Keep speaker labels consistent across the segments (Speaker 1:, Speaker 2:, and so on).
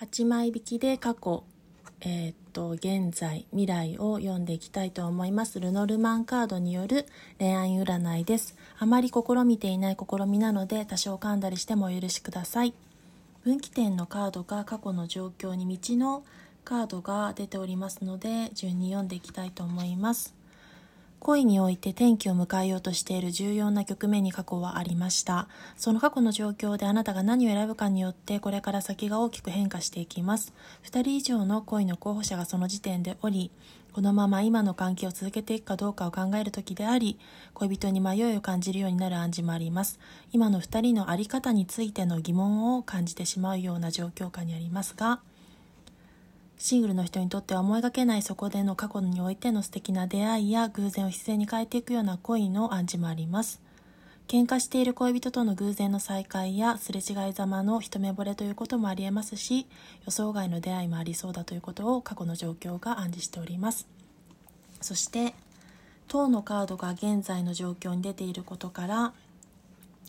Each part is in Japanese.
Speaker 1: 8枚引きで過去、えー、っと現在未来を読んでいきたいと思います。ルノルマンカードによる恋愛占いです。あまり試みていない試みなので多少噛んだりしてもお許しください。分岐点のカードが過去の状況に道のカードが出ておりますので順に読んでいきたいと思います。恋において転機を迎えようとしている重要な局面に過去はありました。その過去の状況であなたが何を選ぶかによってこれから先が大きく変化していきます。2人以上の恋の候補者がその時点でおり、このまま今の関係を続けていくかどうかを考える時であり、恋人に迷いを感じるようになる暗示もあります。今の2人の在り方についての疑問を感じてしまうような状況下にありますが、シングルの人にとっては思いがけないそこでの過去においての素敵な出会いや偶然を必然に変えていくような恋の暗示もあります。喧嘩している恋人との偶然の再会やすれ違いざまの一目惚れということもありえますし予想外の出会いもありそうだということを過去の状況が暗示しておりますそして当のカードが現在の状況に出ていることから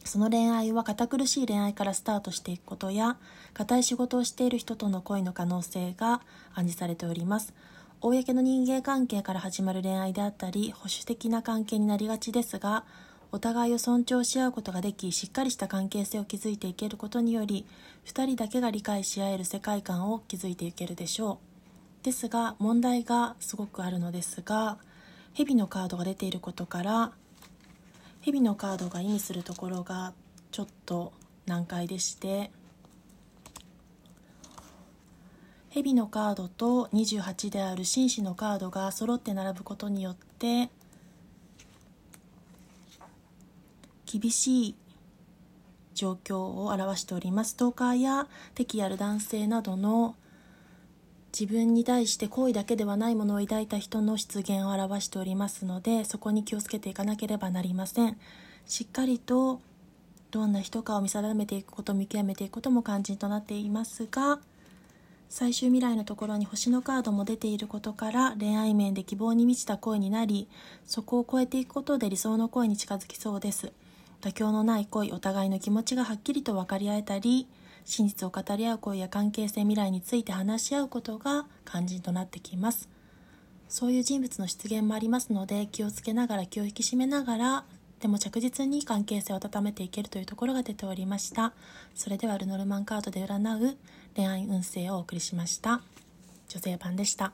Speaker 1: その恋愛は堅苦しい恋愛からスタートしていくことや固い仕事をしている人との恋の可能性が暗示されております。公の人間関係から始まる恋愛であったり保守的な関係になりがちですがお互いを尊重し合うことができしっかりした関係性を築いていけることにより2人だけが理解し合える世界観を築いていけるでしょう。ですが問題がすごくあるのですが蛇のカードが出ていることから蛇のカードが意味するところがちょっと難解でして蛇のカードと28である紳士のカードが揃って並ぶことによって厳しい状況を表しております。ストーカーや敵ある男性などの自分に対して好意だけではないものを抱いた人の出現を表しておりますのでそこに気をつけていかなければなりません。しっかりとどんな人かを見定めていくこと見極めていくことも肝心となっていますが最終未来のところに星のカードも出ていることから恋愛面で希望に満ちた恋になりそこを超えていくことで理想の恋に近づきそうです。妥協のない恋お互いの気持ちがはっきりと分かり合えたり真実を語り合う恋や関係性未来について話し合うことが肝心となってきます。そういう人物の出現もありますので気をつけながら気を引き締めながらでも着実に関係性を温めていけるというところが出ておりました。それではルノルマンカードで占う恋愛運勢をお送りしました。女性版でした。